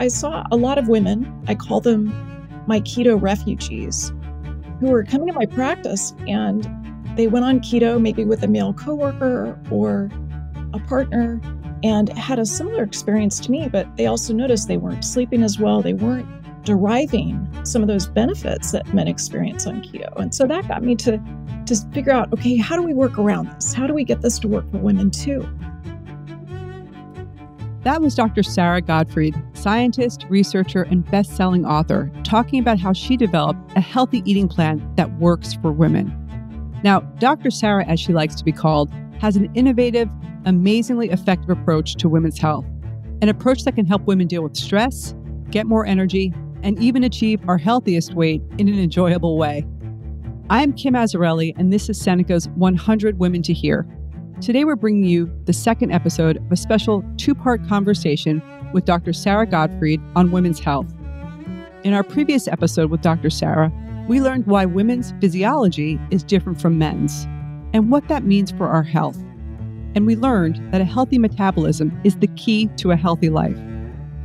I saw a lot of women, I call them my keto refugees, who were coming to my practice and they went on keto, maybe with a male coworker or a partner, and had a similar experience to me, but they also noticed they weren't sleeping as well. They weren't deriving some of those benefits that men experience on keto. And so that got me to, to figure out okay, how do we work around this? How do we get this to work for women too? That was Dr. Sara Gottfried, scientist, researcher, and best selling author, talking about how she developed a healthy eating plan that works for women. Now, Dr. Sara, as she likes to be called, has an innovative, amazingly effective approach to women's health, an approach that can help women deal with stress, get more energy, and even achieve our healthiest weight in an enjoyable way. I am Kim Azzarelli, and this is Seneca's 100 Women to Hear Today, we're bringing you the second episode of a special two part conversation with Dr. Sara Gottfried on women's health. In our previous episode with Dr. Sara, we learned why women's physiology is different from men's and what that means for our health. And we learned that a healthy metabolism is the key to a healthy life.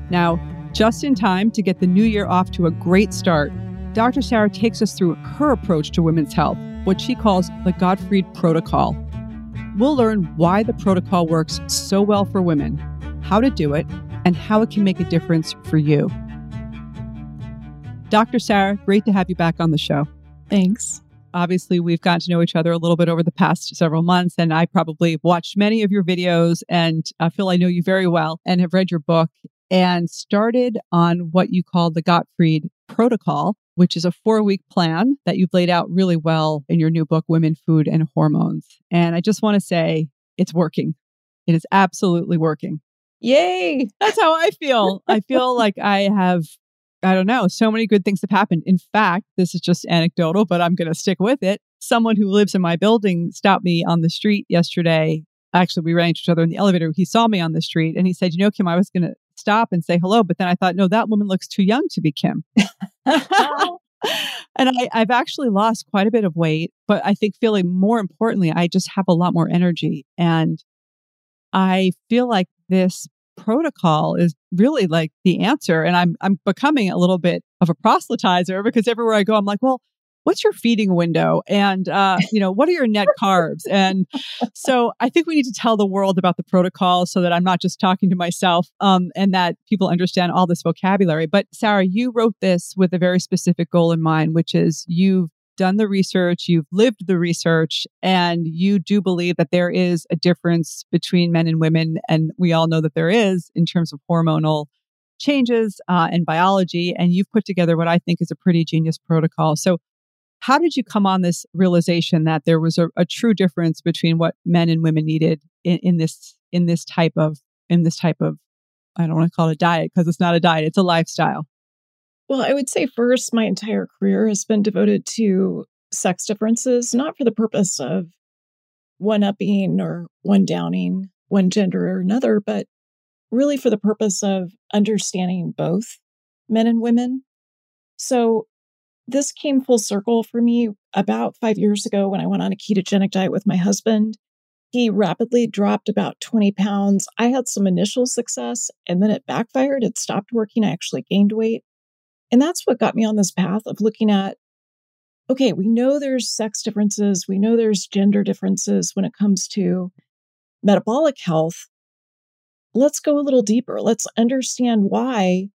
Now, just in time to get the new year off to a great start, Dr. Sara takes us through her approach to women's health, what she calls the Gottfried Protocol. We'll learn why the protocol works so well for women, how to do it, and how it can make a difference for you. Dr. Sara, great to have you back on the show. Thanks. Obviously, we've gotten to know each other a little bit over the past several months, and I probably watched many of your videos and I feel I know you very well and have read your book and started on what you call the Gottfried Protocol, which is a four week plan that you've laid out really well in your new book, Women, Food, and Hormones. And I just want to say it's working. It is absolutely working. Yay. That's how I feel. I feel like I have, I don't know, so many good things have happened. In fact, this is just anecdotal, but I'm going to stick with it. Someone who lives in my building stopped me on the street yesterday. Actually, we ran into each other in the elevator. He saw me on the street and he said, You know, Kim, I was going to stop and say hello. But then I thought, no, that woman looks too young to be Kim. and I, I've actually lost quite a bit of weight, but I think feeling more importantly, I just have a lot more energy. And I feel like this protocol is really like the answer. And I'm I'm becoming a little bit of a proselytizer because everywhere I go, I'm like, well, what's your feeding window? And uh, you know what are your net carbs? And so i think we need to tell the world about the protocol so that i'm not just talking to myself um, and that people understand all this vocabulary. But sara you wrote this with a very specific goal in mind which is you've done the research you've lived the research and you do believe that there is a difference between men and women and we all know that there is in terms of hormonal changes uh, and biology and you've put together what i think is a pretty genius protocol. So how did you come on this realization that there was a, a true difference between what men and women needed in, in this in this type of in this type of I don't want to call it a diet because it's not a diet, it's a lifestyle. Well, I would say first, my entire career has been devoted to sex differences, not for the purpose of one upping or one downing one gender or another, but really for the purpose of understanding both men and women. So this came full circle for me about five years ago when I went on a ketogenic diet with my husband. He rapidly dropped about 20 pounds. I had some initial success and then it backfired. It stopped working. I actually gained weight. And that's what got me on this path of looking at okay, we know there's sex differences, we know there's gender differences when it comes to metabolic health. Let's go a little deeper. Let's understand why,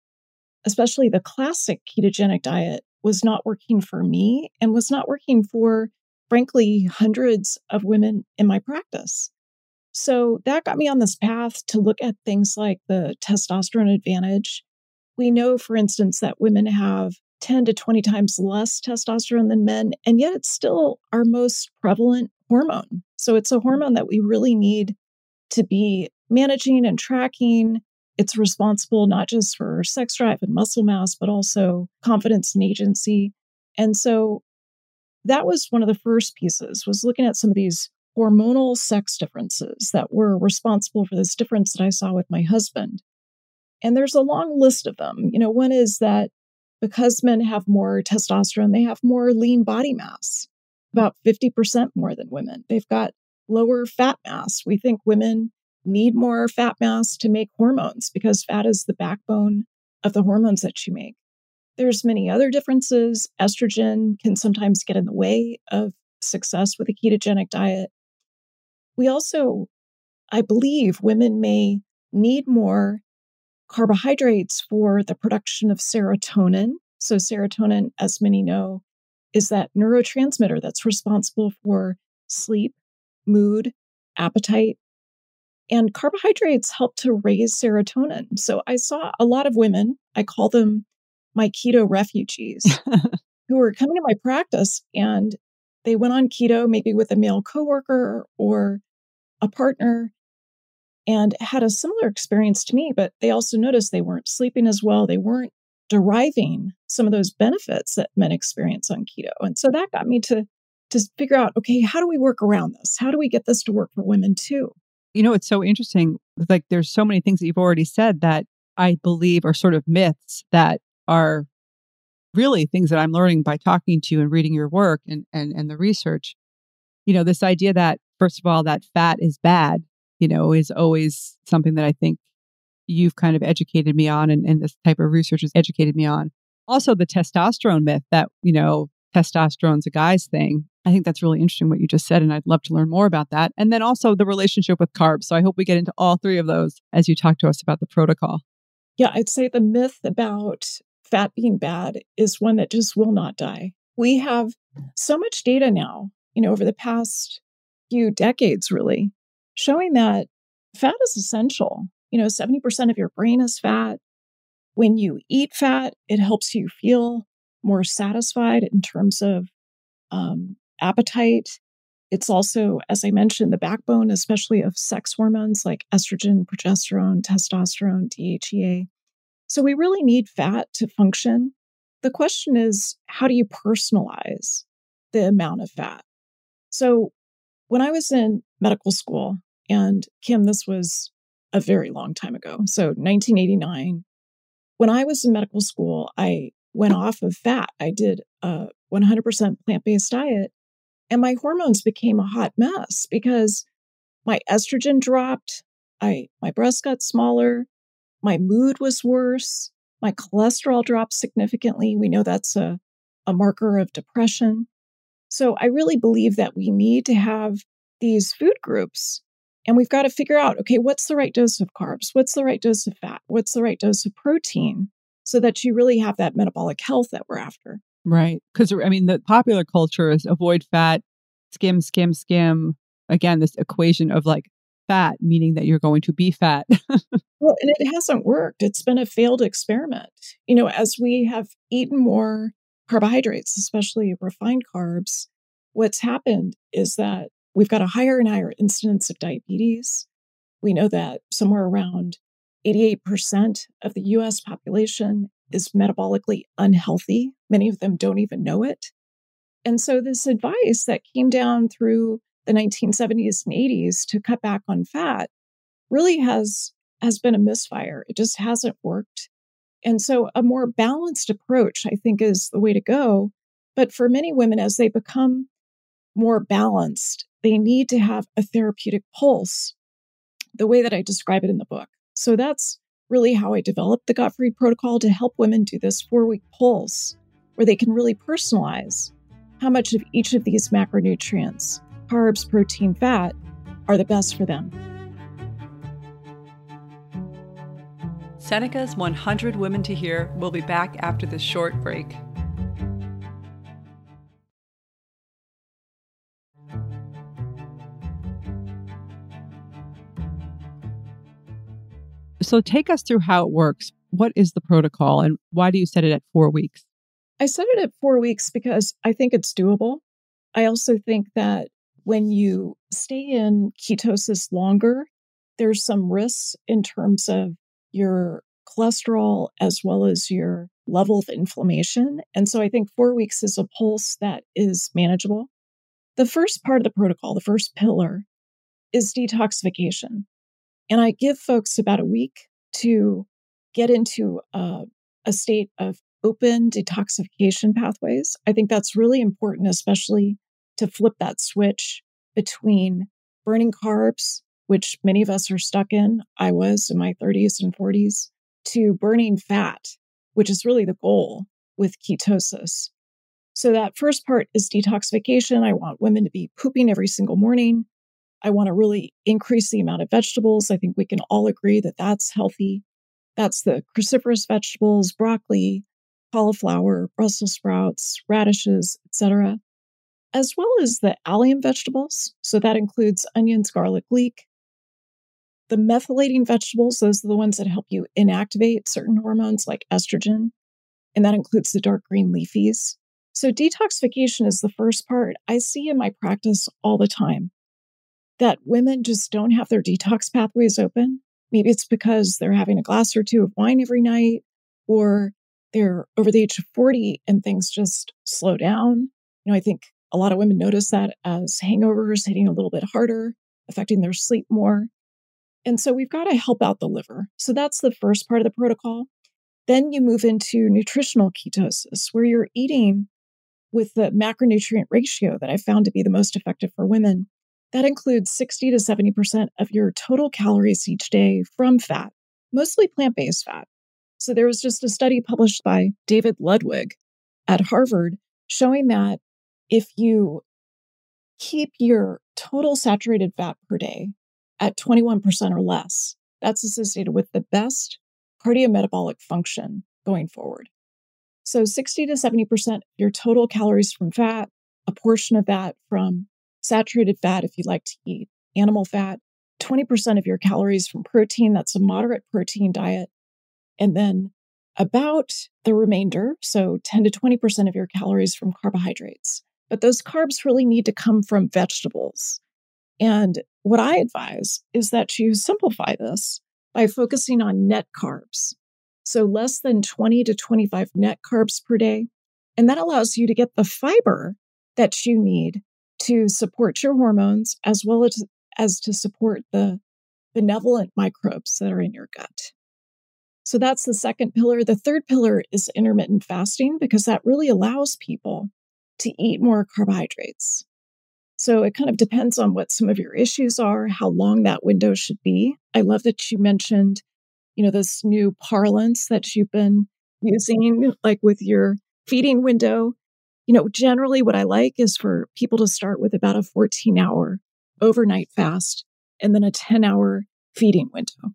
especially the classic ketogenic diet, was not working for me and was not working for, frankly, hundreds of women in my practice. So that got me on this path to look at things like the testosterone advantage. We know, for instance, that women have 10 to 20 times less testosterone than men, and yet it's still our most prevalent hormone. So it's a hormone that we really need to be managing and tracking it's responsible not just for sex drive and muscle mass, but also confidence and agency. And so that was one of the first pieces was looking at some of these hormonal sex differences that were responsible for this difference that I saw with my husband. And there's a long list of them. You know, one is that because men have more testosterone, they have more lean body mass, about 50% more than women. They've got lower fat mass. We think women need more fat mass to make hormones because fat is the backbone of the hormones that you make. There's many other differences. Estrogen can sometimes get in the way of success with a ketogenic diet. We also, I believe, women may need more carbohydrates for the production of serotonin. So, serotonin, as many know, is that neurotransmitter that's responsible for sleep, mood, appetite. And carbohydrates help to raise serotonin. So, I saw a lot of women, I call them my keto refugees, who were coming to my practice and they went on keto, maybe with a male coworker or a partner, and had a similar experience to me, but they also noticed they weren't sleeping as well. They weren't deriving some of those benefits that men experience on keto. And so that got me to to figure out, okay, how do we work around this? How do we get this to work for women too? You know, it's so interesting. Like there's so many things that you've already said that I believe are sort of myths that are really things that I'm learning by talking to you and reading your work and and and the research. You know, this idea that first of all that fat is bad you know, is always something that I think you've kind of educated me on and, and this type of research has educated me on. Also, the testosterone myth that, you know, testosterone's a guy's thing. I think that's really interesting what you just said, and I'd love to learn more about that. And then also the relationship with carbs. So I hope we get into all three of those as you talk to us about the protocol. Yeah, I'd say the myth about fat being bad is one that just will not die. We have so much data now, you know, over the past few decades, really, showing that fat is essential. You know, 70% of your brain is fat. When you eat fat, it helps you feel more satisfied in terms of um, appetite. It's also, as I mentioned, the backbone, especially of sex hormones like estrogen, progesterone, testosterone, DHEA. So we really need fat to function. The question is, how do you personalize the amount of fat? So when I was in medical school, and Kim, this was a very long time ago. So 1989. When I was in medical school, I went off of fat. I did a 100% plant based diet, and my hormones became a hot mess because my estrogen dropped. I my breasts got smaller. My mood was worse. My cholesterol dropped significantly. We know that's a, a marker of depression. So I really believe that we need to have these food groups and we've got to figure out okay, what's the right dose of carbs? What's the right dose of fat? What's the right dose of protein so that you really have that metabolic health that we're after? Right. Because, I mean, the popular culture is avoid fat, skim, skim, skim. Again, this equation of like fat, meaning that you're going to be fat. well, and it hasn't worked. It's been a failed experiment. You know, as we have eaten more carbohydrates, especially refined carbs, what's happened is that We've got a higher and higher incidence of diabetes. We know that somewhere around 88% of the US population is metabolically unhealthy. Many of them don't even know it. And so, this advice that came down through the 1970s and 80s to cut back on fat really has, has been a misfire. It just hasn't worked. And so, a more balanced approach, I think, is the way to go. But for many women, as they become more balanced, they need to have a therapeutic pulse, the way that I describe it in the book. So that's really how I developed the Gottfried Protocol to help women do this four week pulse where they can really personalize how much of each of these macronutrients, carbs, protein, fat, are the best for them. Seneca's 100 Women to Hear will be back after this short break. So take us through how it works. What is the protocol and why do you set it at four weeks? I set it at four weeks because I think it's doable. I also think that when you stay in ketosis longer, there's some risks in terms of your cholesterol as well as your level of inflammation. And so I think four weeks is a pulse that is manageable. The first part of the protocol, the first pillar, is detoxification. And I give folks about a week to get into a, state of open detoxification pathways. I think that's really important, especially to flip that switch between burning carbs, which many of us are stuck in. I was in my 30s and 40s, to burning fat, which is really the goal with ketosis. So, that first part is detoxification. I want women to be pooping every single morning. I want to really increase the amount of vegetables. I think we can all agree that that's healthy. That's the cruciferous vegetables, broccoli, cauliflower, Brussels sprouts, radishes, etc., as well as the allium vegetables. So that includes onions, garlic, leek. The methylating vegetables, those are the ones that help you inactivate certain hormones like estrogen, and that includes the dark green leafies. So detoxification is the first part I see in my practice all the time that women just don't have their detox pathways open. Maybe it's because they're having a glass or two of wine every night, or they're over the age of 40 and things just slow down. You know, I think a lot of women notice that as hangovers hitting a little bit harder, affecting their sleep more. And so we've got to help out the liver. So that's the first part of the protocol. Then you move into nutritional ketosis, where you're eating with the macronutrient ratio that I found to be the most effective for women. That includes 60 to 70% of your total calories each day from fat, mostly plant based fat. So there was just a study published by David Ludwig at Harvard showing that if you keep your total saturated fat per day at 21% or less, that's associated with the best cardiometabolic function going forward. So 60 to 70% of your total calories from fat, a portion of that from saturated fat if you like to eat animal fat, 20% of your calories from protein, that's a moderate protein diet, and then about the remainder, so 10 to 20% of your calories from carbohydrates. But those carbs really need to come from vegetables. And what I advise is that you simplify this by focusing on net carbs. So less than 20 to 25 net carbs per day. And that allows you to get the fiber that you need to support your hormones as well as, as to support the benevolent microbes that are in your gut. So that's the second pillar. The third pillar is intermittent fasting because that really allows people to eat more carbohydrates. So it kind of depends on what some of your issues are, how long that window should be. I love that you mentioned, you know, this new parlance that you've been using, like with your feeding window. You know, generally what I like is for people to start with about a 14 hour overnight fast and then a 10 hour feeding window.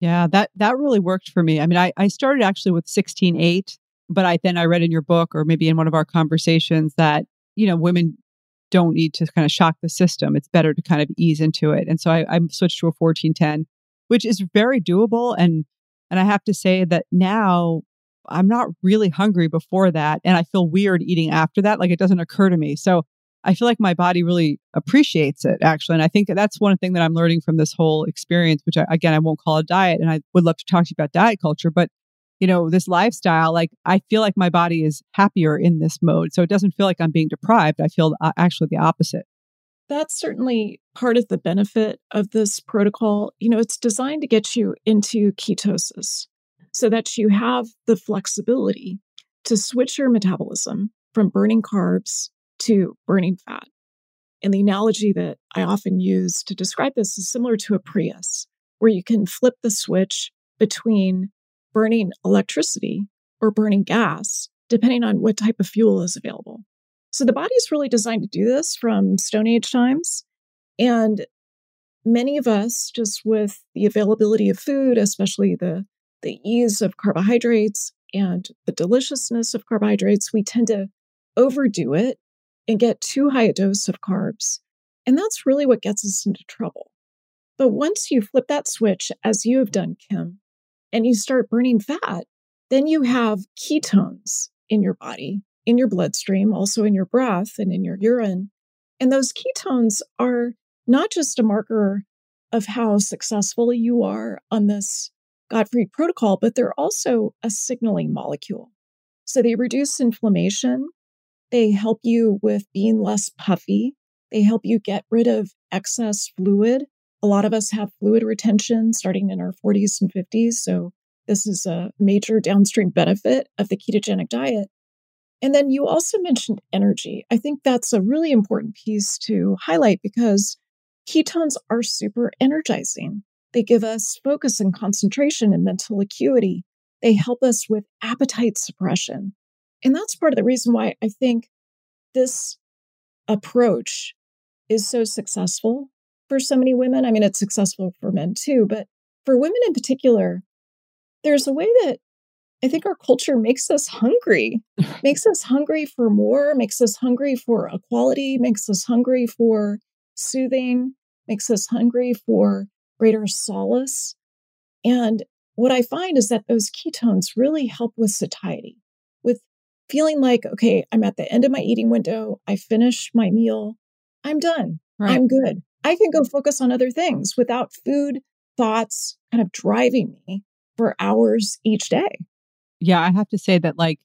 Yeah, that that really worked for me. I mean, I, I started actually with 16.8 but I then I read in your book or maybe in one of our conversations that, you know, women don't need to kind of shock the system. It's better to kind of ease into it. And so I, I switched to a 1410, which is very doable. And and I have to say that now I'm not really hungry before that. And I feel weird eating after that. Like it doesn't occur to me. So I feel like my body really appreciates it actually. And I think that's one thing that I'm learning from this whole experience, which I, again, I won't call a diet. And I would love to talk to you about diet culture, but you know, this lifestyle, like I feel like my body is happier in this mode. So it doesn't feel like I'm being deprived. I feel uh, actually the opposite. That's certainly part of the benefit of this protocol. You know, it's designed to get you into ketosis so that you have the flexibility to switch your metabolism from burning carbs to burning fat. And the analogy that I often use to describe this is similar to a Prius, where you can flip the switch between burning electricity or burning gas, depending on what type of fuel is available. So the body is really designed to do this from Stone Age times. And many of us, just with the availability of food, especially the, the ease of carbohydrates and the deliciousness of carbohydrates, we tend to overdo it and get too high a dose of carbs. And that's really what gets us into trouble. But once you flip that switch, as you have done, Kim, and you start burning fat, then you have ketones in your body, in your bloodstream, also in your breath and in your urine. And those ketones are not just a marker of how successful you are on this Gottfried protocol, but they're also a signaling molecule. So they reduce inflammation. They help you with being less puffy. They help you get rid of excess fluid a lot of us have fluid retention starting in our 40s and 50s. So, this is a major downstream benefit of the ketogenic diet. And then you also mentioned energy. I think that's a really important piece to highlight because ketones are super energizing. They give us focus and concentration and mental acuity. They help us with appetite suppression. And that's part of the reason why I think this approach is so successful for so many women. I mean, it's successful for men too, but for women in particular, there's a way that I think our culture makes us hungry, makes us hungry for more, makes us hungry for equality, makes us hungry for soothing, makes us hungry for greater solace. And what I find is that those ketones really help with satiety, with feeling like, okay, I'm at the end of my eating window. I finished my meal. I'm done. Right. I'm good. I can go focus on other things without food thoughts kind of driving me for hours each day. Yeah, I have to say that like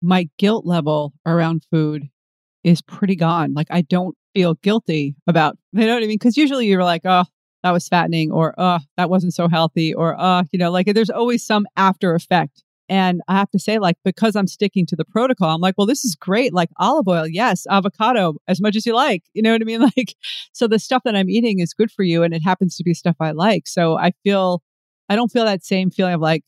my guilt level around food is pretty gone. Like I don't feel guilty about, you know what I mean? Because usually you're like, oh, that was fattening, or oh, that wasn't so healthy, or uh, you know, like there's always some after effect. And I have to say, like, because I'm sticking to the protocol, I'm like, well, this is great. Like olive oil, yes, avocado, as much as you like. You know what I mean? Like, so the stuff that I'm eating is good for you, and it happens to be stuff I like. So I feel, I don't feel that same feeling of like,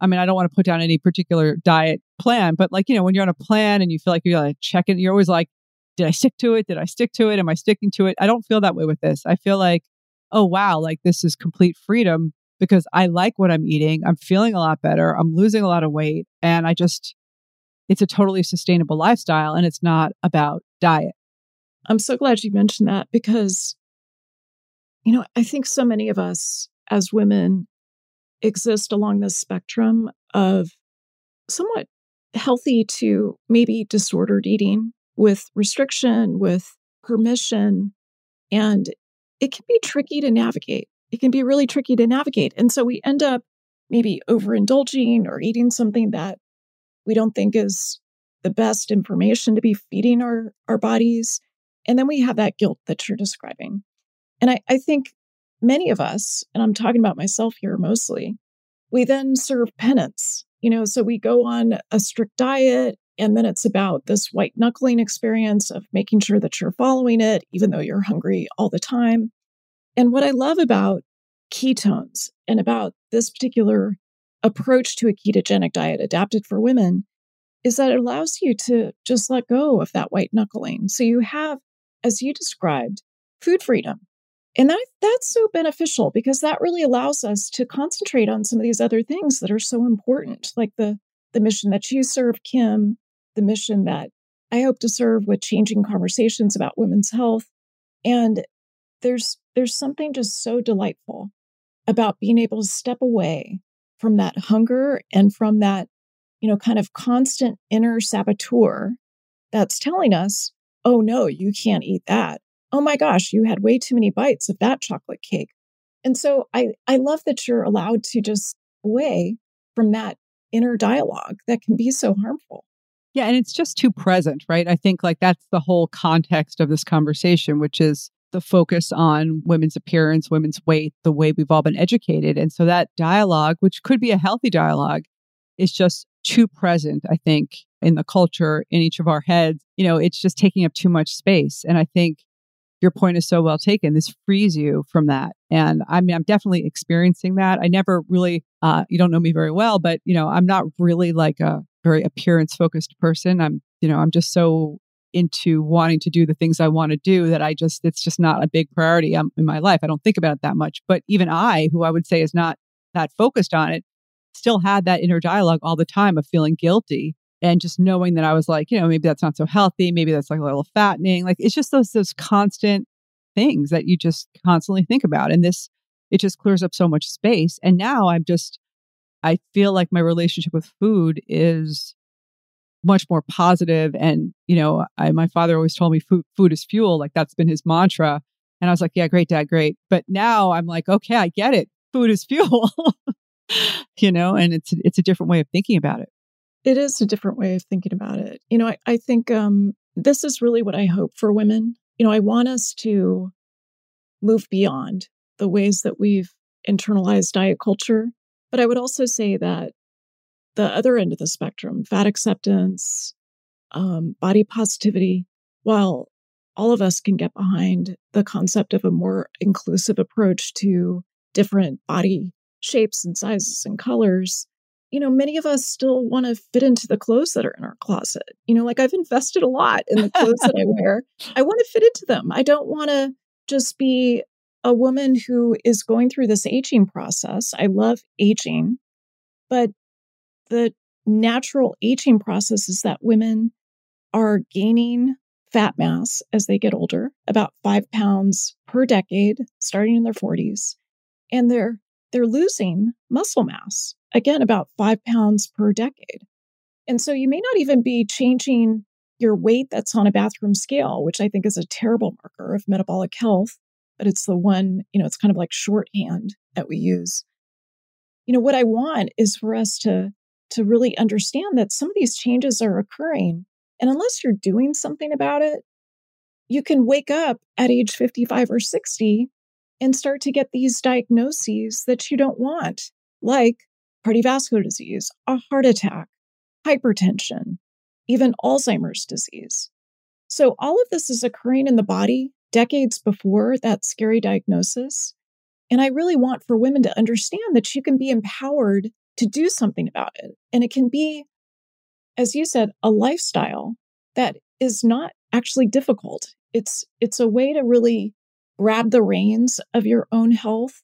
I mean, I don't want to put down any particular diet plan, but like, you know, when you're on a plan and you feel like you're like checking you're always like, did I stick to it? Did I stick to it? Am I sticking to it? I don't feel that way with this. I feel like, oh, wow, like this is complete freedom because I like what I'm eating. I'm feeling a lot better. I'm losing a lot of weight. And I just, it's a totally sustainable lifestyle and it's not about diet. I'm so glad you mentioned that because, you know, I think so many of us as women exist along this spectrum of somewhat healthy to maybe disordered eating with restriction, with permission. And it can be tricky to navigate. It can be really tricky to navigate. And so we end up maybe overindulging or eating something that we don't think is the best information to be feeding our, our bodies. And then we have that guilt that you're describing. And I, I think many of us, and I'm talking about myself here mostly, we then serve penance. You know, so we go on a strict diet, and then it's about this white knuckling experience of making sure that you're following it, even though you're hungry all the time. And what I love about ketones and about this particular approach to a ketogenic diet adapted for women is that it allows you to just let go of that white knuckling. So you have, as you described, food freedom. And that that's so beneficial because that really allows us to concentrate on some of these other things that are so important, like the the mission that you serve, Kim, the mission that I hope to serve with changing conversations about women's health. And there's there's something just so delightful about being able to step away from that hunger and from that, you know, kind of constant inner saboteur that's telling us, oh no, you can't eat that oh my gosh, you had way too many bites of that chocolate cake. And so I, I love that you're allowed to just away from that inner dialogue that can be so harmful. Yeah, and it's just too present, right? I think like that's the whole context of this conversation, which is the focus on women's appearance, women's weight, the way we've all been educated. And so that dialogue, which could be a healthy dialogue, is just too present, I think, in the culture, in each of our heads. You know, it's just taking up too much space. And I think your point is so well taken. This frees you from that. And I mean, I'm definitely experiencing that. I never really, uh, you don't know me very well, but, you know, I'm not really like a very appearance focused person. I'm, you know, I'm just so into wanting to do the things I want to do that I just, it's just not a big priority um, in my life. I don't think about it that much. But even I, who I would say is not that focused on it, still had that inner dialogue all the time of feeling guilty and just knowing that I was like, you know, maybe that's not so healthy, maybe that's like a little fattening. Like it's just those those constant things that you just constantly think about. And this it just clears up so much space. And now I'm just I feel like my relationship with food is much more positive and you know I, my father always told me food, food is fuel like that's been his mantra and i was like yeah great dad great but now i'm like okay i get it food is fuel you know and it's it's a different way of thinking about it it is a different way of thinking about it. You know, I, I think um, this is really what I hope for women. You know, I want us to move beyond the ways that we've internalized diet culture. But I would also say that the other end of the spectrum, fat acceptance, um, body positivity, while all of us can get behind the concept of a more inclusive approach to different body shapes and sizes and colors, you know, many of us still want to fit into the clothes that are in our closet. You know, like I've invested a lot in the clothes that I wear. I want to fit into them. I don't want to just be a woman who is going through this aging process. I love aging, but the natural aging process is that women are gaining fat mass as they get older, about five pounds per decade, starting in their 40s. And they're they're losing muscle mass, again, about five pounds per decade. And so you may not even be changing your weight that's on a bathroom scale, which I think is a terrible marker of metabolic health, but it's the one, you know, it's kind of like shorthand that we use. You know, what I want is for us to to really understand that some of these changes are occurring. And unless you're doing something about it, you can wake up at age 55 or 60 and start to get these diagnoses that you don't want, like cardiovascular disease, a heart attack, hypertension, even Alzheimer's disease. So, all of this is occurring in the body decades before that scary diagnosis. And I really want for women to understand that you can be empowered to do something about it. And it can be, as you said, a lifestyle that is not actually difficult. It's it's a way to really grab the reins of your own health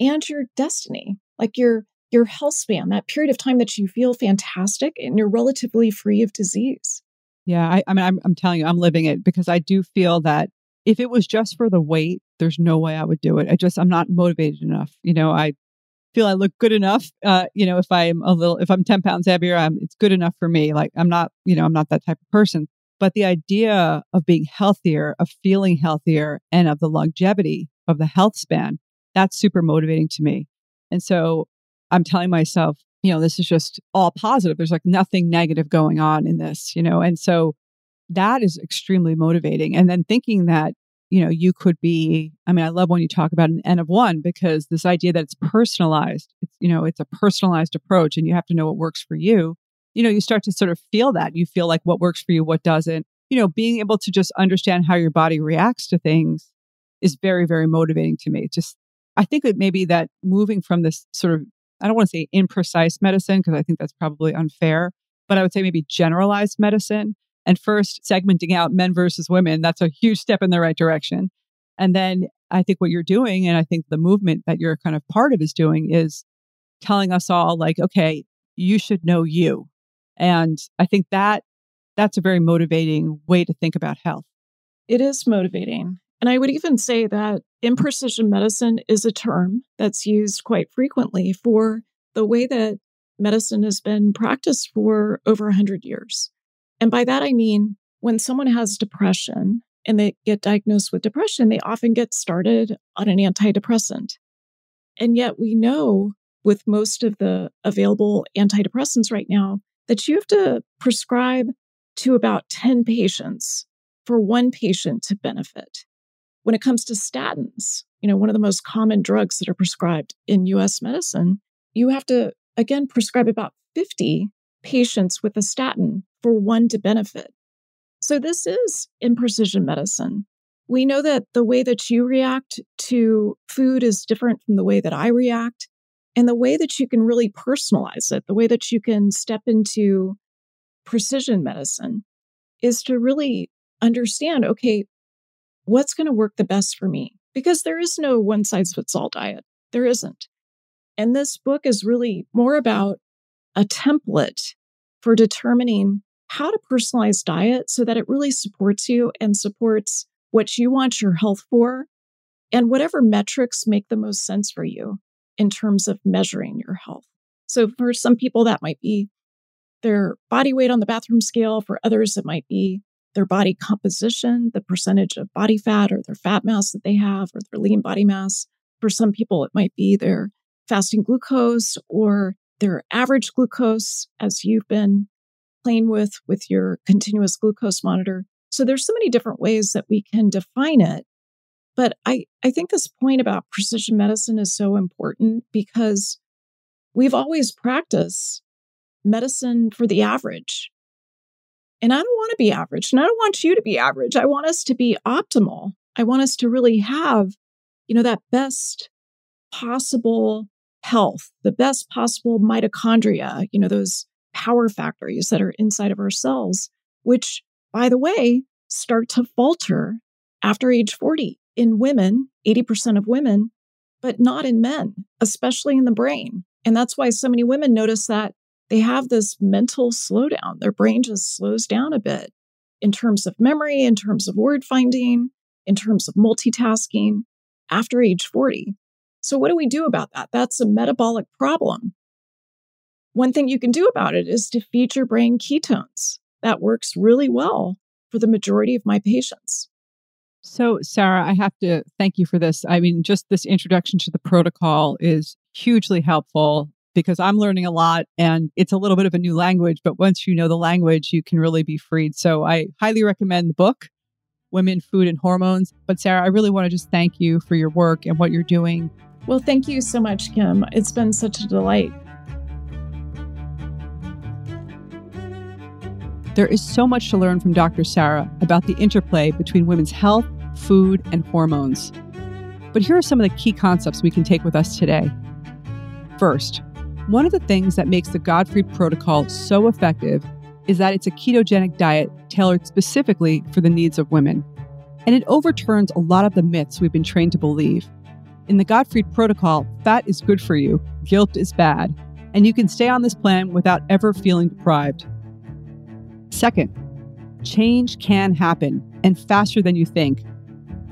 and your destiny, like your your health span, that period of time that you feel fantastic and you're relatively free of disease. Yeah, I, I mean, I'm, I'm telling you, I'm living it because I do feel that if it was just for the weight, there's no way I would do it. I just, I'm not motivated enough. You know, I feel I look good enough. Uh, you know, if I'm a little, if I'm 10 pounds heavier, I'm, it's good enough for me. Like I'm not, you know, I'm not that type of person. But the idea of being healthier, of feeling healthier, and of the longevity of the health span, that's super motivating to me. And so I'm telling myself, you know, this is just all positive. There's like nothing negative going on in this, you know, and so that is extremely motivating. And then thinking that, you know, you could be, I mean, I love when you talk about an N of one because this idea that it's personalized, it's, you know, it's a personalized approach and you have to know what works for you you know, you start to sort of feel that. You feel like what works for you, what doesn't. You know, being able to just understand how your body reacts to things is very, very motivating to me. Just, I think it may be that moving from this sort of, I don't want to say imprecise medicine, because I think that's probably unfair, but I would say maybe generalized medicine. And first, segmenting out men versus women, that's a huge step in the right direction. And then I think what you're doing, and I think the movement that you're kind of part of is doing, is telling us all, like, okay, you should know you. And I think that that's a very motivating way to think about health. It is motivating. And I would even say that imprecision medicine is a term that's used quite frequently for the way that medicine has been practiced for over 100 years. And by that, I mean when someone has depression and they get diagnosed with depression, they often get started on an antidepressant. And yet we know with most of the available antidepressants right now that you have to prescribe to about 10 patients for one patient to benefit. When it comes to statins, you know, one of the most common drugs that are prescribed in US medicine, you have to again prescribe about 50 patients with a statin for one to benefit. So this is imprecision medicine. We know that the way that you react to food is different from the way that I react. And the way that you can really personalize it, the way that you can step into precision medicine is to really understand okay, what's going to work the best for me? Because there is no one size fits all diet. There isn't. And this book is really more about a template for determining how to personalize diet so that it really supports you and supports what you want your health for and whatever metrics make the most sense for you in terms of measuring your health. So for some people, that might be their body weight on the bathroom scale. For others, it might be their body composition, the percentage of body fat or their fat mass that they have, or their lean body mass. For some people, it might be their fasting glucose or their average glucose, as you've been playing with with your continuous glucose monitor. So there's so many different ways that we can define it. But I, I think this point about precision medicine is so important because we've always practiced medicine for the average. And I don't want to be average, and I don't want you to be average. I want us to be optimal. I want us to really have, you know, that best possible health, the best possible mitochondria, you know, those power factories that are inside of our cells, which, by the way, start to falter after age 40 in women, 80% of women, but not in men, especially in the brain. And that's why so many women notice that they have this mental slowdown. Their brain just slows down a bit in terms of memory, in terms of word finding, in terms of multitasking after age 40. So, what do we do about that? That's a metabolic problem. One thing you can do about it is to feed your brain ketones. That works really well for the majority of my patients. So, Sara, I have to thank you for this. I mean, just this introduction to the protocol is hugely helpful because I'm learning a lot and it's a little bit of a new language, but once you know the language, you can really be freed. So, I highly recommend the book, Women, Food, and Hormones. But, Sara, I really want to just thank you for your work and what you're doing. Well, thank you so much, Kim. It's been such a delight. There is so much to learn from Dr. Sara about the interplay between women's health, food, and hormones. But here are some of the key concepts we can take with us today. First, one of the things that makes the Gottfried Protocol so effective is that it's a ketogenic diet tailored specifically for the needs of women. And it overturns a lot of the myths we've been trained to believe. In the Gottfried Protocol, fat is good for you, guilt is bad, and you can stay on this plan without ever feeling deprived. Second, change can happen and faster than you think.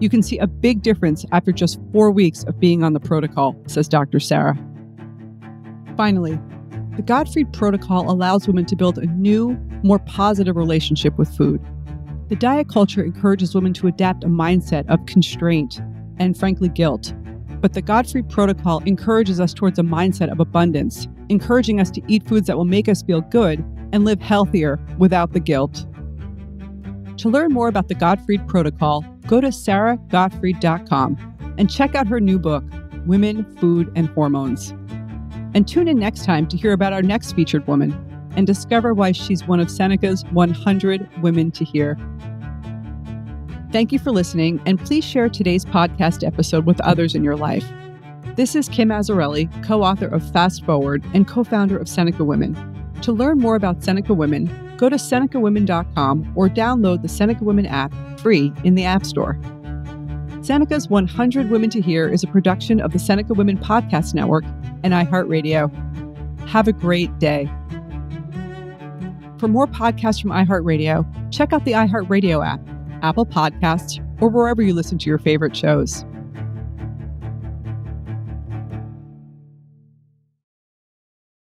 You can see a big difference after just four weeks of being on the protocol, says Dr. Sara. Finally, the Gottfried Protocol allows women to build a new, more positive relationship with food. The diet culture encourages women to adapt a mindset of constraint and, frankly, guilt. But the Gottfried Protocol encourages us towards a mindset of abundance, encouraging us to eat foods that will make us feel good and live healthier without the guilt. To learn more about the Gottfried Protocol, go to sarahgottfried.com and check out her new book, Women, Food, and Hormones. And tune in next time to hear about our next featured woman and discover why she's one of Seneca's 100 women to hear. Thank you for listening, and please share today's podcast episode with others in your life. This is Kim Azzarelli, co author of Fast Forward and co founder of Seneca Women. To learn more about Seneca Women, go to senecawomen.com or download the Seneca Women app free in the App Store. Seneca's 100 Women to Hear is a production of the Seneca Women Podcast Network and iHeartRadio. Have a great day. For more podcasts from iHeartRadio, check out the iHeartRadio app, Apple Podcasts, or wherever you listen to your favorite shows.